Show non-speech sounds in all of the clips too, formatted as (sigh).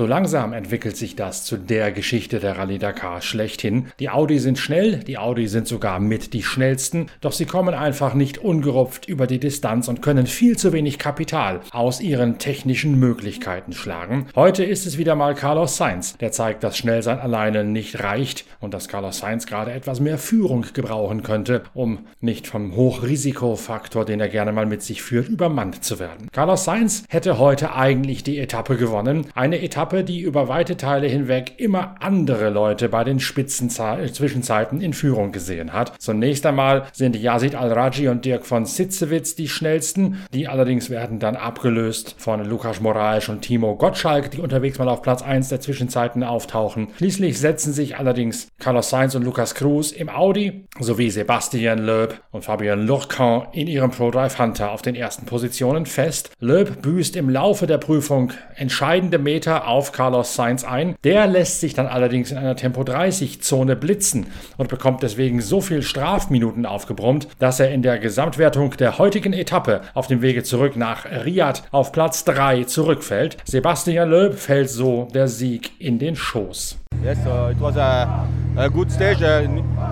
So langsam entwickelt sich das zu der Geschichte der Rallye Dakar schlechthin. Die Audi sind schnell, die Audi sind sogar mit die schnellsten, doch sie kommen einfach nicht ungerupft über die Distanz und können viel zu wenig Kapital aus ihren technischen Möglichkeiten schlagen. Heute ist es wieder mal Carlos Sainz, der zeigt, dass Schnellsein alleine nicht reicht und dass Carlos Sainz gerade etwas mehr Führung gebrauchen könnte, um nicht vom Hochrisikofaktor, den er gerne mal mit sich führt, übermannt zu werden. Carlos Sainz hätte heute eigentlich die Etappe gewonnen, eine Etappe Etappe, die über weite Teile hinweg immer andere Leute bei den Spitzenzwischenzeiten in Führung gesehen hat. Zunächst einmal sind Yazid Al-Raji und Dirk von Sitzewitz die schnellsten, die allerdings werden dann abgelöst von Lukas Moraes und Timo Gottschalk, die unterwegs mal auf Platz 1 der Zwischenzeiten auftauchen. Schließlich setzen sich allerdings Carlos Sainz und Lukas Cruz im Audi sowie Sebastian Loeb und Fabien Lurcan in ihrem ProDrive Hunter auf den ersten Positionen fest. Loeb büßt im Laufe der Prüfung entscheidende Meter auf Carlos Sainz ein. Der lässt sich dann allerdings in einer Tempo 30 Zone blitzen und bekommt deswegen so viel Strafminuten aufgebrummt, dass er in der Gesamtwertung der heutigen Etappe auf dem Wege zurück nach Riyadh auf Platz 3 zurückfällt. Sebastian Loeb fällt so der Sieg in den Schoß. Yes, uh, it was a, a good stage, uh,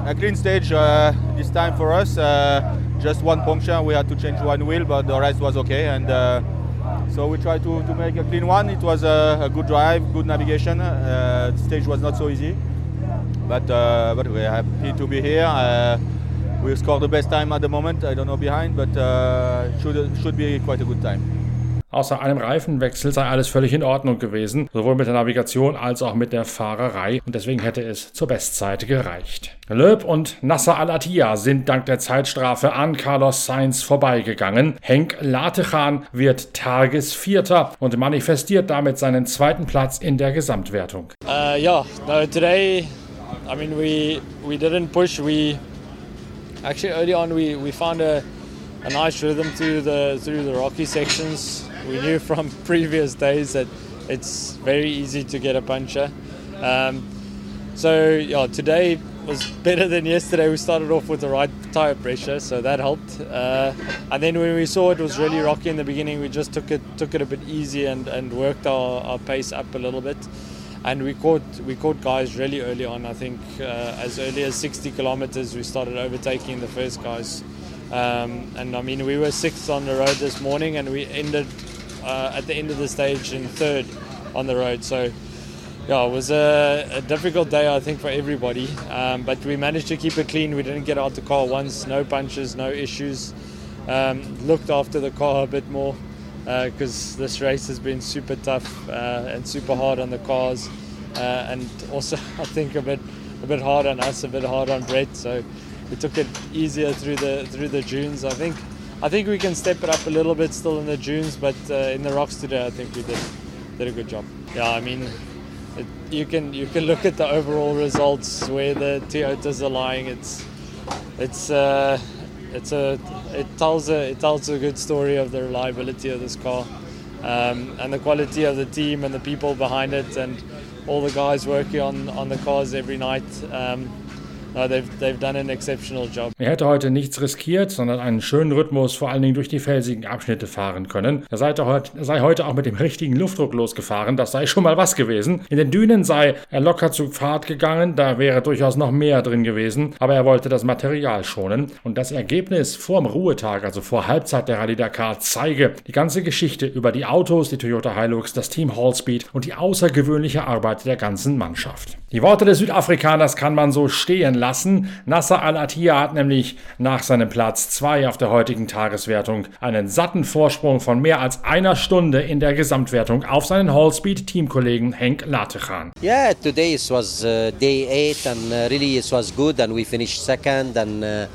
a clean stage uh, this time for us. Uh, just one puncture, we had to change one wheel, but the rest was okay. And uh, So we tried to, to make a clean one. It was a, a good drive, good navigation. Uh, the stage was not so easy, but uh, but we're happy to be here. Uh, we scored the best time at the moment. I don't know behind, but uh, should should be quite a good time. Außer einem Reifenwechsel sei alles völlig in Ordnung gewesen, sowohl mit der Navigation als auch mit der Fahrerei und deswegen hätte es zur Bestzeit gereicht. Löb und Nasser Al-Attiyah sind dank der Zeitstrafe an Carlos Sainz vorbeigegangen. Henk Latechan wird Tagesvierter und manifestiert damit seinen zweiten Platz in der Gesamtwertung. Uh, yeah, no, today, I mean, we we didn't push. We actually early on we we found a a nice rhythm through the through the rocky sections. We knew from (laughs) previous days that it's very easy to get a puncture. Um, so yeah, today was better than yesterday. We started off with the right tire pressure, so that helped. Uh, and then when we saw it was really rocky in the beginning, we just took it took it a bit easy and, and worked our, our pace up a little bit. And we caught we caught guys really early on. I think uh, as early as 60 kilometers, we started overtaking the first guys. Um, and I mean, we were sixth on the road this morning, and we ended uh, at the end of the stage in third on the road. So, yeah, it was a, a difficult day, I think, for everybody. Um, but we managed to keep it clean. We didn't get out the car once, no punches, no issues. Um, looked after the car a bit more because uh, this race has been super tough uh, and super hard on the cars, uh, and also (laughs) I think a bit a bit hard on us, a bit hard on Brett. So we took it easier through the through the dunes. I think I think we can step it up a little bit still in the dunes, but uh, in the rocks today, I think we did did a good job. Yeah, I mean, it, you can you can look at the overall results where the Toyotas are lying. It's it's uh, it's a it tells a it tells a good story of the reliability of this car um, and the quality of the team and the people behind it and all the guys working on on the cars every night. Um, Er hätte heute nichts riskiert, sondern einen schönen Rhythmus vor allen Dingen durch die felsigen Abschnitte fahren können. Er sei, heute, auch mit dem richtigen Luftdruck losgefahren, das sei schon mal was gewesen. In den Dünen sei er locker zu Fahrt gegangen, da wäre durchaus noch mehr drin gewesen, aber er wollte das Material schonen. Und das Ergebnis vorm Ruhetag, also vor Halbzeit der Rallye Dakar, zeige die ganze Geschichte über die Autos, die Toyota Hilux, das Team Hallspeed und die außergewöhnliche Arbeit der ganzen Mannschaft. Die Worte des Südafrikaners kann man so stehen lassen. Nasser Al-Attiyah hat nämlich nach seinem Platz 2 auf der heutigen Tageswertung einen satten Vorsprung von mehr als einer Stunde in der Gesamtwertung auf seinen Hallspeed-Teamkollegen Henk Latechan. Yeah, today it was uh, day 8 and uh, really it was good and we finished second and uh,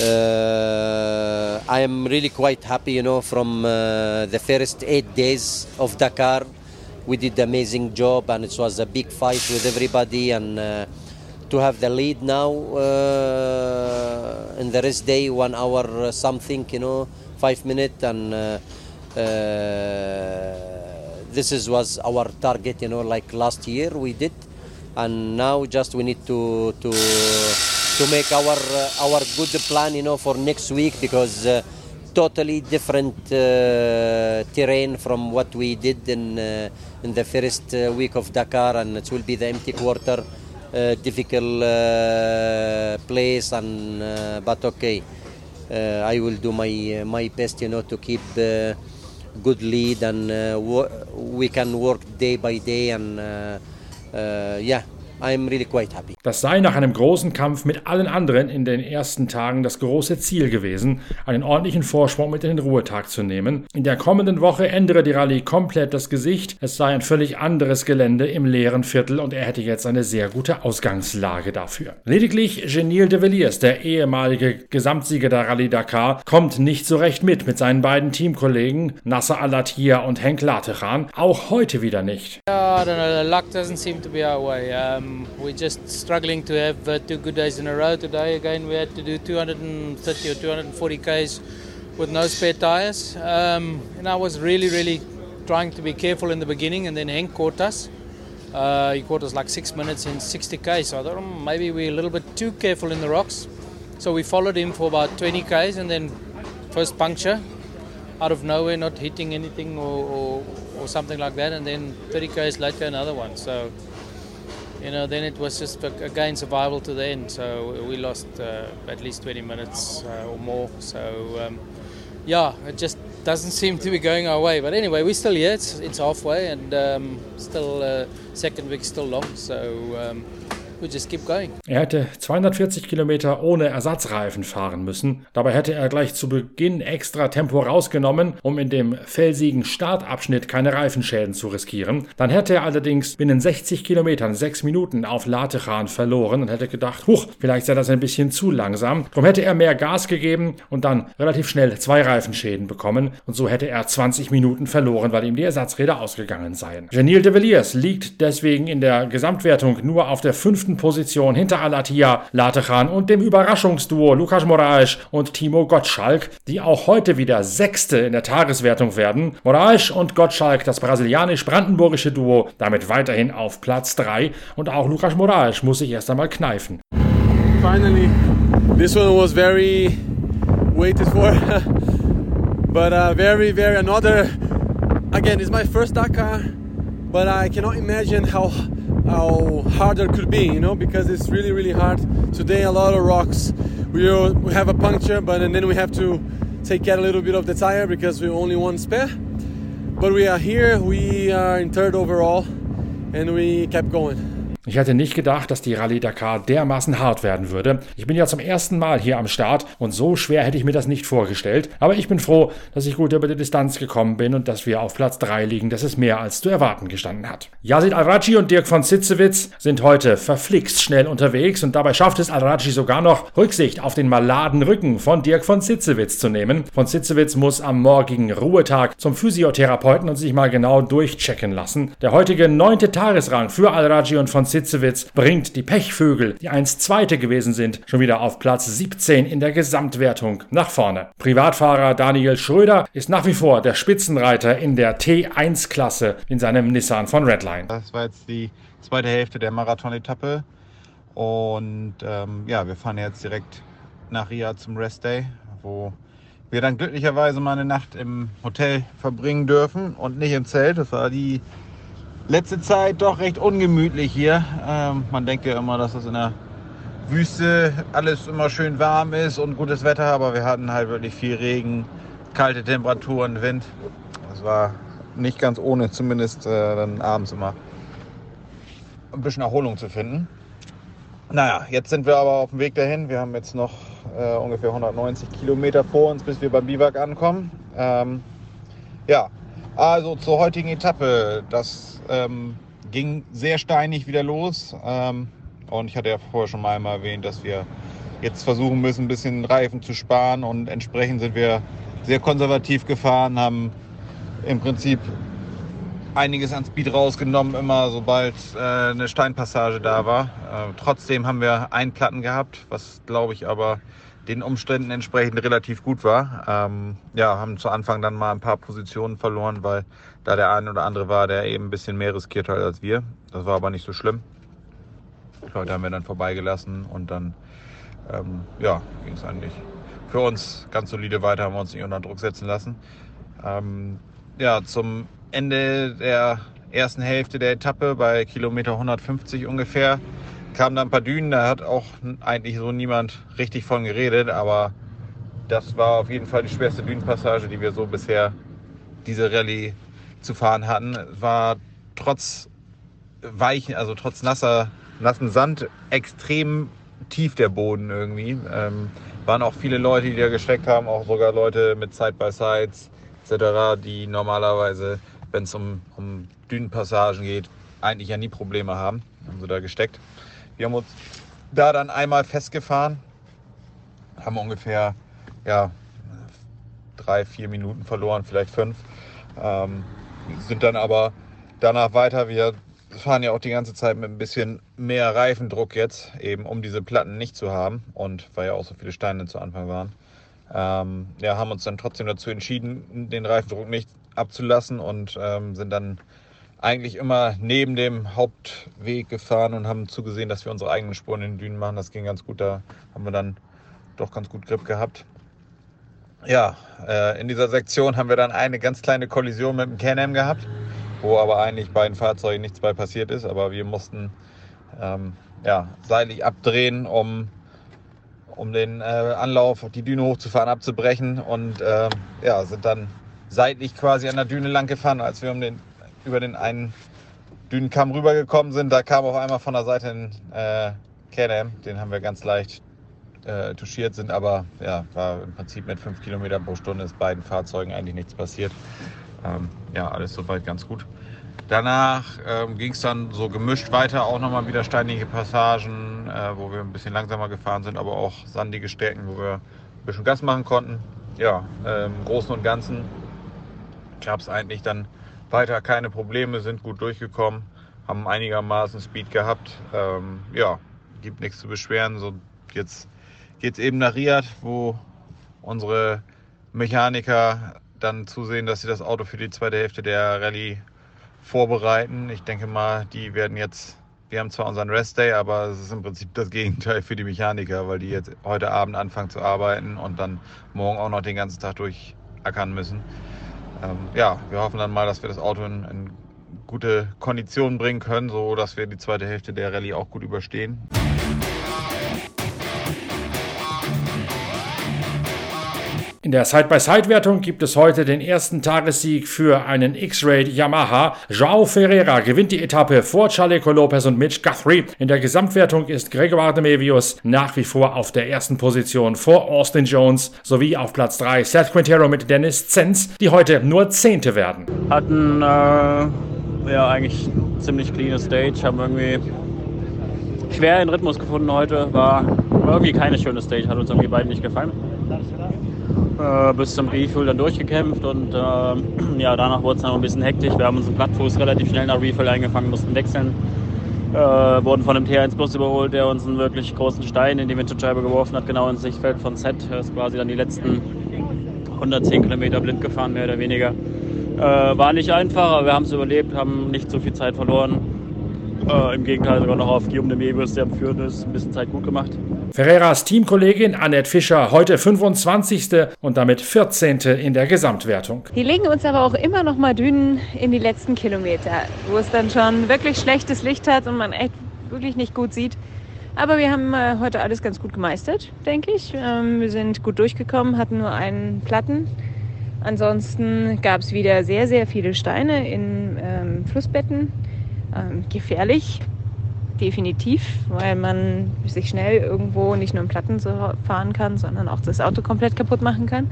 uh, I am really quite happy, you know, from uh, the first eight days of Dakar. We did amazing job and it was a big fight with everybody and uh, to have the lead now uh, in the rest day one hour uh, something you know five minutes and uh, uh, this is was our target you know like last year we did. And now just we need to to to make our uh, our good plan you know for next week because totally different terrain from what we did in in the first week of Dakar, and it will be the empty quarter, difficult uh, place, and uh, but okay, uh, I will do my uh, my best, you know, to keep uh, good lead, and uh, we can work day by day, and uh, uh, yeah, really quite happy. Das sei nach einem großen Kampf mit allen anderen in den ersten Tagen das große Ziel gewesen, einen ordentlichen Vorsprung mit in den Ruhetag zu nehmen. In der kommenden Woche ändere die Rallye komplett das Gesicht. Es sei ein völlig anderes Gelände im leeren Viertel und er hätte jetzt eine sehr gute Ausgangslage dafür. Lediglich Genil de Villiers, der ehemalige Gesamtsieger der Rallye Dakar, kommt nicht so recht mit mit seinen beiden Teamkollegen Nasser Al-Attiyah und Henk Latechan. Auch heute wieder nicht. Yeah, I don't know. The luck doesn't seem to be our way. Um, we're just struggling to have uh, two good days in a row. Today, again, we had to do 230 or 240 k's with no spare tires. Um, and I was really, really trying to be careful in the beginning, and then Henk caught us. Uh, he caught us like six minutes in 60 k's. So I thought "Hmm, maybe we're a little bit too careful in the rocks. So we followed him for about 20 k's, and then first puncture out of nowhere, not hitting anything or, or, or something like that, and then 30 k's later another one. So, you know, then it was just again survival to the end. So we lost uh, at least 20 minutes uh, or more. So, um, yeah, it just doesn't seem to be going our way. But anyway, we're still here. It's, it's halfway, and um, still uh, second week still long. So um, we just keep going. Er hätte 240 Kilometer ohne Ersatzreifen fahren müssen. Dabei hätte er gleich zu Beginn extra Tempo rausgenommen, um in dem felsigen Startabschnitt keine Reifenschäden zu riskieren. Dann hätte er allerdings binnen 60 Kilometern sechs Minuten auf Latechan verloren und hätte gedacht, huch, vielleicht sei das ein bisschen zu langsam. Darum hätte er mehr Gas gegeben und dann relativ schnell zwei Reifenschäden bekommen und so hätte er 20 Minuten verloren, weil ihm die Ersatzräder ausgegangen seien. Genil de Villiers liegt deswegen in der Gesamtwertung nur auf der fünften Position hinter Alatia, Latechan und dem Überraschungsduo Lukas Moraes und Timo Gottschalk, die auch heute wieder Sechste in der Tageswertung werden. Moraes und Gottschalk, das brasilianisch-brandenburgische Duo, damit weiterhin auf Platz 3 und auch Lukas Moraes muss sich erst einmal kneifen. finally this one was very waited for (laughs) but uh, very very another again it's my first dakar but i cannot imagine how how harder could be you know because it's really really hard. Today a lot of rocks we, will- we have a puncture but and then we have to take out a little bit of the tire because we only one spare. But we are here we are in third overall and we kept going Ich hätte nicht gedacht, dass die Rallye Dakar dermaßen hart werden würde. Ich bin ja zum ersten Mal hier am Start und so schwer hätte ich mir das nicht vorgestellt. Aber ich bin froh, dass ich gut über die Distanz gekommen bin und dass wir auf Platz 3 liegen. Das ist mehr als zu erwarten gestanden hat. Yazid Al-Raji und Dirk von Sitzewitz sind heute verflixt schnell unterwegs und dabei schafft es Al-Raji sogar noch, Rücksicht auf den maladen Rücken von Dirk von Sitzewitz zu nehmen. Von Sitzewitz muss am morgigen Ruhetag zum Physiotherapeuten und sich mal genau durchchecken lassen. Der heutige neunte Tagesrang für Al-Raji und von Sitzewitz bringt die Pechvögel, die einst Zweite gewesen sind, schon wieder auf Platz 17 in der Gesamtwertung nach vorne. Privatfahrer Daniel Schröder ist nach wie vor der Spitzenreiter in der T1-Klasse in seinem Nissan von Redline. Das war jetzt die zweite Hälfte der Marathon-Etappe. Und ähm, ja, wir fahren jetzt direkt nach Riyadh zum Rest Day, wo wir dann glücklicherweise mal eine Nacht im Hotel verbringen dürfen und nicht im Zelt. Das war die letzte Zeit doch recht ungemütlich hier. Ähm, man denkt ja immer, dass es in der Wüste alles immer schön warm ist und gutes Wetter, aber wir hatten halt wirklich viel Regen, kalte Temperaturen, Wind. Das war nicht ganz ohne, zumindest äh, dann abends immer ein bisschen Erholung zu finden. Naja, jetzt sind wir aber auf dem Weg dahin. Wir haben jetzt noch äh, ungefähr 190 Kilometer vor uns, bis wir beim Biwak ankommen. Ähm, ja, also zur heutigen Etappe. Das ähm, ging sehr steinig wieder los. Ähm, und ich hatte ja vorher schon mal erwähnt, dass wir jetzt versuchen müssen, ein bisschen Reifen zu sparen. Und entsprechend sind wir sehr konservativ gefahren, haben im Prinzip einiges an Speed rausgenommen, immer sobald äh, eine Steinpassage da war. Äh, trotzdem haben wir einen Platten gehabt, was glaube ich aber den Umständen entsprechend relativ gut war. Ähm, ja, haben zu Anfang dann mal ein paar Positionen verloren, weil da der eine oder andere war, der eben ein bisschen mehr riskiert hat als wir. Das war aber nicht so schlimm. Die Leute haben wir dann vorbeigelassen und dann ähm, ja, ging es eigentlich für uns ganz solide weiter, haben wir uns nicht unter Druck setzen lassen. Ähm, ja, zum Ende der ersten Hälfte der Etappe bei Kilometer 150 ungefähr kamen da ein paar Dünen, da hat auch eigentlich so niemand richtig von geredet, aber das war auf jeden Fall die schwerste Dünenpassage, die wir so bisher diese Rallye zu fahren hatten. Es war trotz weichen, also trotz nasser, nassen Sand extrem tief der Boden irgendwie. Ähm, waren auch viele Leute, die da gesteckt haben, auch sogar Leute mit Side-by-Sides etc., die normalerweise, wenn es um, um Dünenpassagen geht, eigentlich ja nie Probleme haben. Haben sie da gesteckt. Wir haben uns da dann einmal festgefahren, haben ungefähr ja, drei, vier Minuten verloren, vielleicht fünf. Ähm, sind dann aber danach weiter. Wir fahren ja auch die ganze Zeit mit ein bisschen mehr Reifendruck jetzt, eben um diese Platten nicht zu haben und weil ja auch so viele Steine zu Anfang waren. Ähm, ja, haben uns dann trotzdem dazu entschieden, den Reifendruck nicht abzulassen und ähm, sind dann eigentlich immer neben dem Hauptweg gefahren und haben zugesehen, dass wir unsere eigenen Spuren in den Dünen machen. Das ging ganz gut, da haben wir dann doch ganz gut Grip gehabt. Ja, äh, in dieser Sektion haben wir dann eine ganz kleine Kollision mit dem Can-Am gehabt, wo aber eigentlich beiden Fahrzeugen nichts bei passiert ist, aber wir mussten ähm, ja, seitlich abdrehen, um, um den äh, Anlauf, die Düne hochzufahren, abzubrechen und äh, ja, sind dann seitlich quasi an der Düne lang gefahren, als wir um den, über den einen Dünenkamm rübergekommen sind. Da kam auf einmal von der Seite ein äh, Can-Am, den haben wir ganz leicht äh, touchiert sind, aber ja, war im Prinzip mit 5 Kilometern pro Stunde ist beiden Fahrzeugen eigentlich nichts passiert. Ähm, ja, alles soweit ganz gut. Danach ähm, ging es dann so gemischt weiter, auch nochmal wieder steinige Passagen, äh, wo wir ein bisschen langsamer gefahren sind, aber auch sandige Strecken, wo wir ein bisschen Gas machen konnten. Ja, ähm, im Großen und Ganzen gab es eigentlich dann weiter keine Probleme, sind gut durchgekommen, haben einigermaßen Speed gehabt. Ähm, ja, gibt nichts zu beschweren. So jetzt geht es eben nach Riyadh, wo unsere Mechaniker dann zusehen, dass sie das Auto für die zweite Hälfte der Rallye vorbereiten. Ich denke mal, die werden jetzt, wir haben zwar unseren Rest Day, aber es ist im Prinzip das Gegenteil für die Mechaniker, weil die jetzt heute Abend anfangen zu arbeiten und dann morgen auch noch den ganzen Tag durchackern müssen. Ähm, ja, wir hoffen dann mal, dass wir das Auto in, in gute Konditionen bringen können, so dass wir die zweite Hälfte der Rallye auch gut überstehen. In der Side-by-Side-Wertung gibt es heute den ersten Tagessieg für einen X-Raid Yamaha. João Ferreira gewinnt die Etappe vor Chaleco Lopez und Mitch Guthrie. In der Gesamtwertung ist Gregor Demevius nach wie vor auf der ersten Position vor Austin Jones sowie auf Platz 3 Seth Quintero mit Dennis Zenz, die heute nur Zehnte werden. Hatten äh, ja eigentlich ziemlich clean Stage, haben irgendwie schwer den Rhythmus gefunden heute, war, war irgendwie keine schöne Stage, hat uns irgendwie beiden nicht gefallen äh, bis zum Refuel dann durchgekämpft und äh, (clears throat) ja, danach wurde es dann ein bisschen hektisch. Wir haben unseren Plattfuß relativ schnell nach Refuel eingefangen, mussten wechseln. Äh, wurden von dem T1 Plus überholt, der uns einen wirklich großen Stein in die Windschutzscheibe geworfen hat, genau ins Sichtfeld von Z. Er ist quasi dann die letzten 110 Kilometer blind gefahren, mehr oder weniger. Äh, war nicht einfach, aber wir haben es überlebt, haben nicht so viel Zeit verloren. Äh, Im Gegenteil sogar noch auf Guillaume de Mebius, der am Führen ist, ein bisschen Zeit gut gemacht. Ferreras Teamkollegin Annette Fischer heute 25. und damit 14. in der Gesamtwertung. Die legen uns aber auch immer noch mal Dünen in die letzten Kilometer, wo es dann schon wirklich schlechtes Licht hat und man echt wirklich nicht gut sieht. Aber wir haben äh, heute alles ganz gut gemeistert, denke ich. Ähm, wir sind gut durchgekommen, hatten nur einen Platten. Ansonsten gab es wieder sehr, sehr viele Steine in ähm, Flussbetten. Ähm, gefährlich, definitiv, weil man sich schnell irgendwo nicht nur im Platten fahren kann, sondern auch das Auto komplett kaputt machen kann.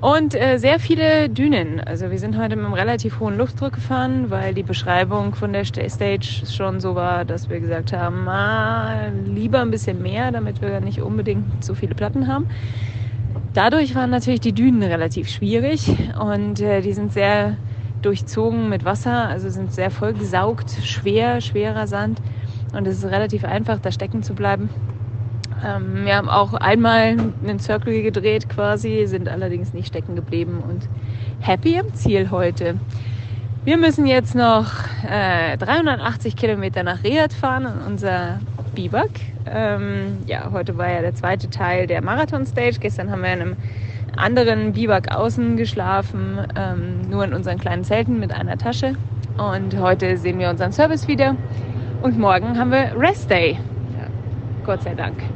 Und äh, sehr viele Dünen. Also wir sind heute mit einem relativ hohen Luftdruck gefahren, weil die Beschreibung von der Stage schon so war, dass wir gesagt haben, ah, lieber ein bisschen mehr, damit wir nicht unbedingt so viele Platten haben. Dadurch waren natürlich die Dünen relativ schwierig und äh, die sind sehr durchzogen mit Wasser, also sind sehr vollgesaugt, schwer, schwerer Sand. Und es ist relativ einfach, da stecken zu bleiben. Ähm, wir haben auch einmal einen Circle gedreht quasi, sind allerdings nicht stecken geblieben und happy am Ziel heute. Wir müssen jetzt noch äh, 380 Kilometer nach Riyadh fahren und unser Biwak. Ähm, ja, heute war ja der zweite Teil der Marathon-Stage. Gestern haben wir in einem anderen Biwak außen geschlafen, ähm, nur in unseren kleinen Zelten mit einer Tasche. Und heute sehen wir unseren Service wieder. Und morgen haben wir Rest Day. Ja, Gott sei Dank.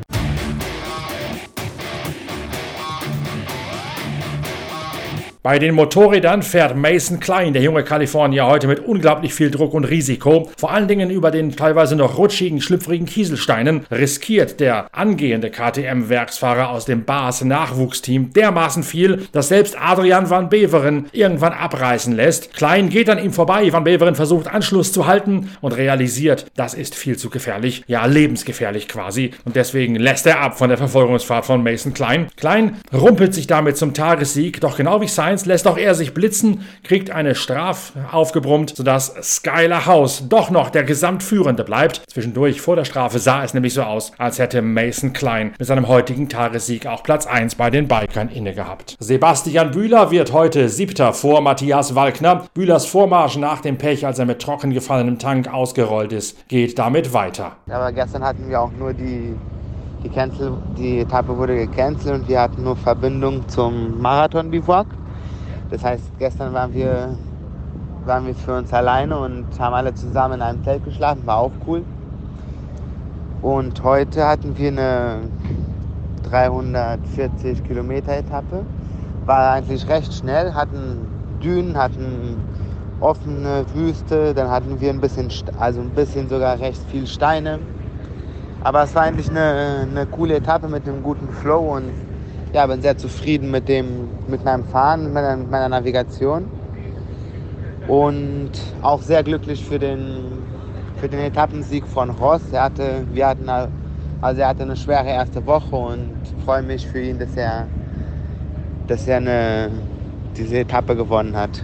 Bei den Motorrädern fährt Mason Klein, der junge Kalifornier, heute mit unglaublich viel Druck und Risiko. Vor allen Dingen über den teilweise noch rutschigen, schlüpfrigen Kieselsteinen riskiert der angehende KTM-Werksfahrer aus dem Bars Nachwuchsteam dermaßen viel, dass selbst Adrian van Beveren irgendwann abreißen lässt. Klein geht an ihm vorbei, van Beveren versucht Anschluss zu halten und realisiert, das ist viel zu gefährlich, ja lebensgefährlich quasi. Und deswegen lässt er ab von der Verfolgungsfahrt von Mason Klein. Klein rumpelt sich damit zum Tagessieg, doch genau wie Simon 1, lässt auch er sich blitzen, kriegt eine Straf aufgebrummt, sodass Skylar House doch noch der Gesamtführende bleibt. Zwischendurch vor der Strafe sah es nämlich so aus, als hätte Mason Klein mit seinem heutigen Tagessieg auch Platz 1 bei den Bikern inne gehabt. Sebastian Bühler wird heute Siebter vor Matthias Walkner. Bühlers Vormarsch nach dem Pech, als er mit trocken gefallenem Tank ausgerollt ist, geht damit weiter. Aber gestern hatten wir auch nur die die, Cancel, die Etappe wurde gecancelt und wir hatten nur Verbindung zum Marathon-Bivouac. Das heißt, gestern waren wir, waren wir für uns alleine und haben alle zusammen in einem Zelt geschlafen, war auch cool. Und heute hatten wir eine 340 Kilometer Etappe. War eigentlich recht schnell, hatten Dünen, hatten offene Wüste, dann hatten wir ein bisschen, also ein bisschen sogar recht viel Steine. Aber es war eigentlich eine, eine coole Etappe mit einem guten Flow und ja, bin sehr zufrieden mit, dem, mit meinem Fahren, mit meiner, mit meiner Navigation und auch sehr glücklich für den, für den Etappensieg von Ross. Er hatte, wir hatten, also er hatte eine schwere erste Woche und freue mich für ihn, dass er, dass er eine, diese Etappe gewonnen hat.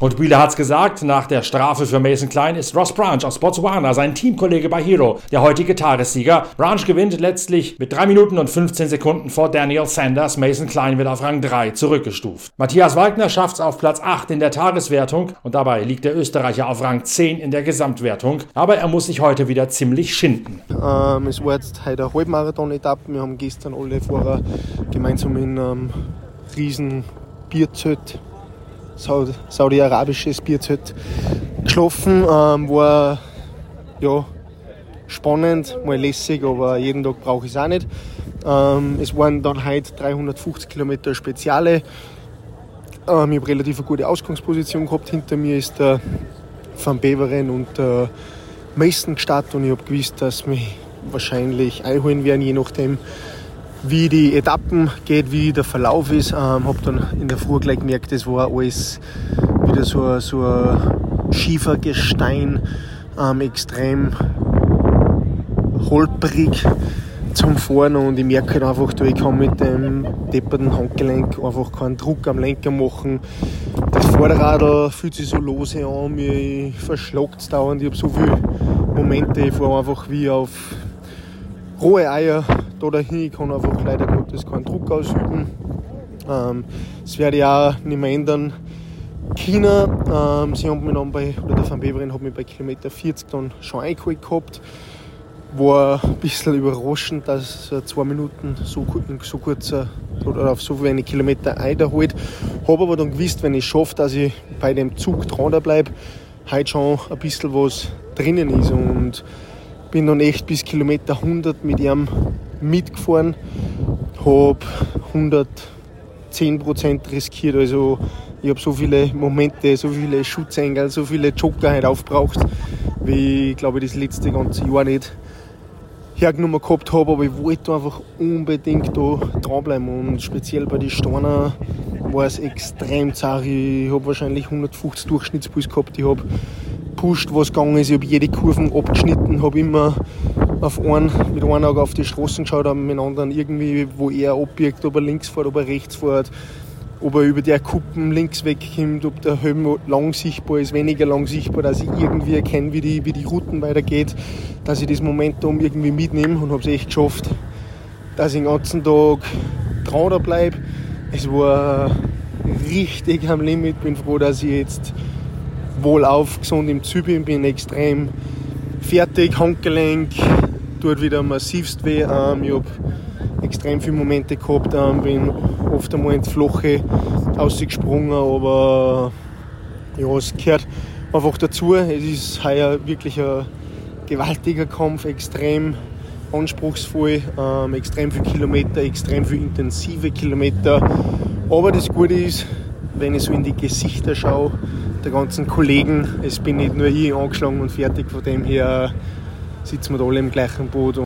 Und Bühler hat's gesagt, nach der Strafe für Mason Klein ist Ross Branch aus Botswana sein Teamkollege bei Hero, der heutige Tagessieger. Branch gewinnt letztlich mit 3 Minuten und 15 Sekunden vor Daniel Sanders. Mason Klein wird auf Rang 3 zurückgestuft. Matthias Wagner schafft's auf Platz 8 in der Tageswertung und dabei liegt der Österreicher auf Rang 10 in der Gesamtwertung. Aber er muss sich heute wieder ziemlich schinden. Ähm, es war jetzt heute eine Halbmarathon-Etappe. Wir haben gestern alle Fahrer gemeinsam in einem ähm, riesen Bierzelt saudi-arabisches Bierzelt geschlafen. Ähm, war ja, spannend, mal lässig, aber jeden Tag brauche ich es auch nicht. Ähm, es waren dann heute 350 Kilometer Speziale. Ähm, ich habe relativ eine gute Ausgangsposition gehabt. Hinter mir ist der Van Beveren und der Mason gestartet und ich habe gewusst, dass mich wahrscheinlich einholen werden, je nachdem, wie die Etappen geht, wie der Verlauf ist. Ähm, habe dann in der Früh gleich gemerkt, das war alles wieder so, so ein Schiefergestein, ähm, extrem holprig zum Fahren und ich merke halt einfach, ich kann mit dem depperten Handgelenk einfach keinen Druck am Lenker machen. Das Vorderrad fühlt sich so lose an, mir verschlagt es dauernd. Ich habe so viele Momente, ich fahre einfach wie auf rohe Eier da dahin. Ich kann einfach leider Gottes keinen Druck ausüben. Ähm, das werde ich auch nicht mehr ändern. China, ähm, sie haben mich dann bei, oder der Van Beveren hat mich bei Kilometer 40 dann schon eingeholt gehabt. War ein bisschen überraschend, dass er zwei Minuten so, so kurzer oder auf so wenig Kilometer einholt. Habe aber dann gewusst, wenn ich schaffe, dass ich bei dem Zug dran bleibe, heute schon ein bisschen was drinnen ist. Und bin dann echt bis Kilometer 100 mit ihm mitgefahren, habe 110% riskiert. Also ich habe so viele Momente, so viele Schutzengel, so viele Joker halt aufgebraucht, wie ich glaube das letzte ganze Jahr nicht hergenommen gehabt habe, aber ich wollte einfach unbedingt da dranbleiben und speziell bei den Steiner war es extrem zart. Ich habe wahrscheinlich 150 Durchschnittspuls gehabt, ich habe gepusht, was gegangen ist. Ich habe jede Kurven abgeschnitten, habe immer auf einen, mit einem Auge auf die Straßen geschaut, habe mit dem anderen irgendwie, wo er abbiegt, ob er links fährt, ob er rechts fährt, ob er über der Kuppen links wegkommt, ob der Helm lang sichtbar ist, weniger lang sichtbar, dass ich irgendwie erkenne, wie die, wie die Routen weitergeht, dass ich das Momentum irgendwie mitnehme und habe es echt geschafft, dass ich den ganzen Tag dran bleibe. Es war richtig am Limit, bin froh, dass ich jetzt wohlauf, gesund im Ziel bin, extrem fertig, Handgelenk, tut wieder massivst weh. Ähm, ich habe extrem viele Momente gehabt, ähm, bin oft einmal ins Flache ausgesprungen, aber ja, es gehört einfach dazu. Es ist heuer wirklich ein gewaltiger Kampf, extrem anspruchsvoll, ähm, extrem viele Kilometer, extrem viele intensive Kilometer. Aber das Gute ist, wenn ich so in die Gesichter schaue, der ganzen Kollegen, es bin nicht nur ich angeschlagen und fertig, von dem her sitzen wir alle im gleichen Boot.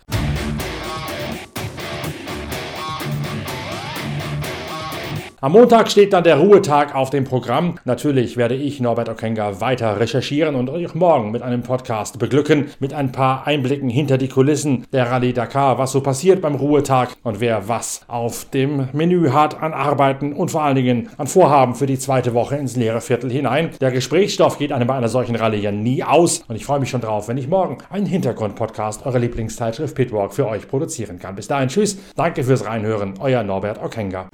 Am Montag steht dann der Ruhetag auf dem Programm. Natürlich werde ich, Norbert Okenga, weiter recherchieren und euch morgen mit einem Podcast beglücken, mit ein paar Einblicken hinter die Kulissen der Rallye Dakar, was so passiert beim Ruhetag und wer was auf dem Menü hat an Arbeiten und vor allen Dingen an Vorhaben für die zweite Woche ins leere Viertel hinein. Der Gesprächsstoff geht einem bei einer solchen Rallye ja nie aus und ich freue mich schon drauf, wenn ich morgen einen Hintergrund-Podcast eurer Lieblingszeitschrift Pitwalk für euch produzieren kann. Bis dahin, tschüss, danke fürs Reinhören, euer Norbert Okenga.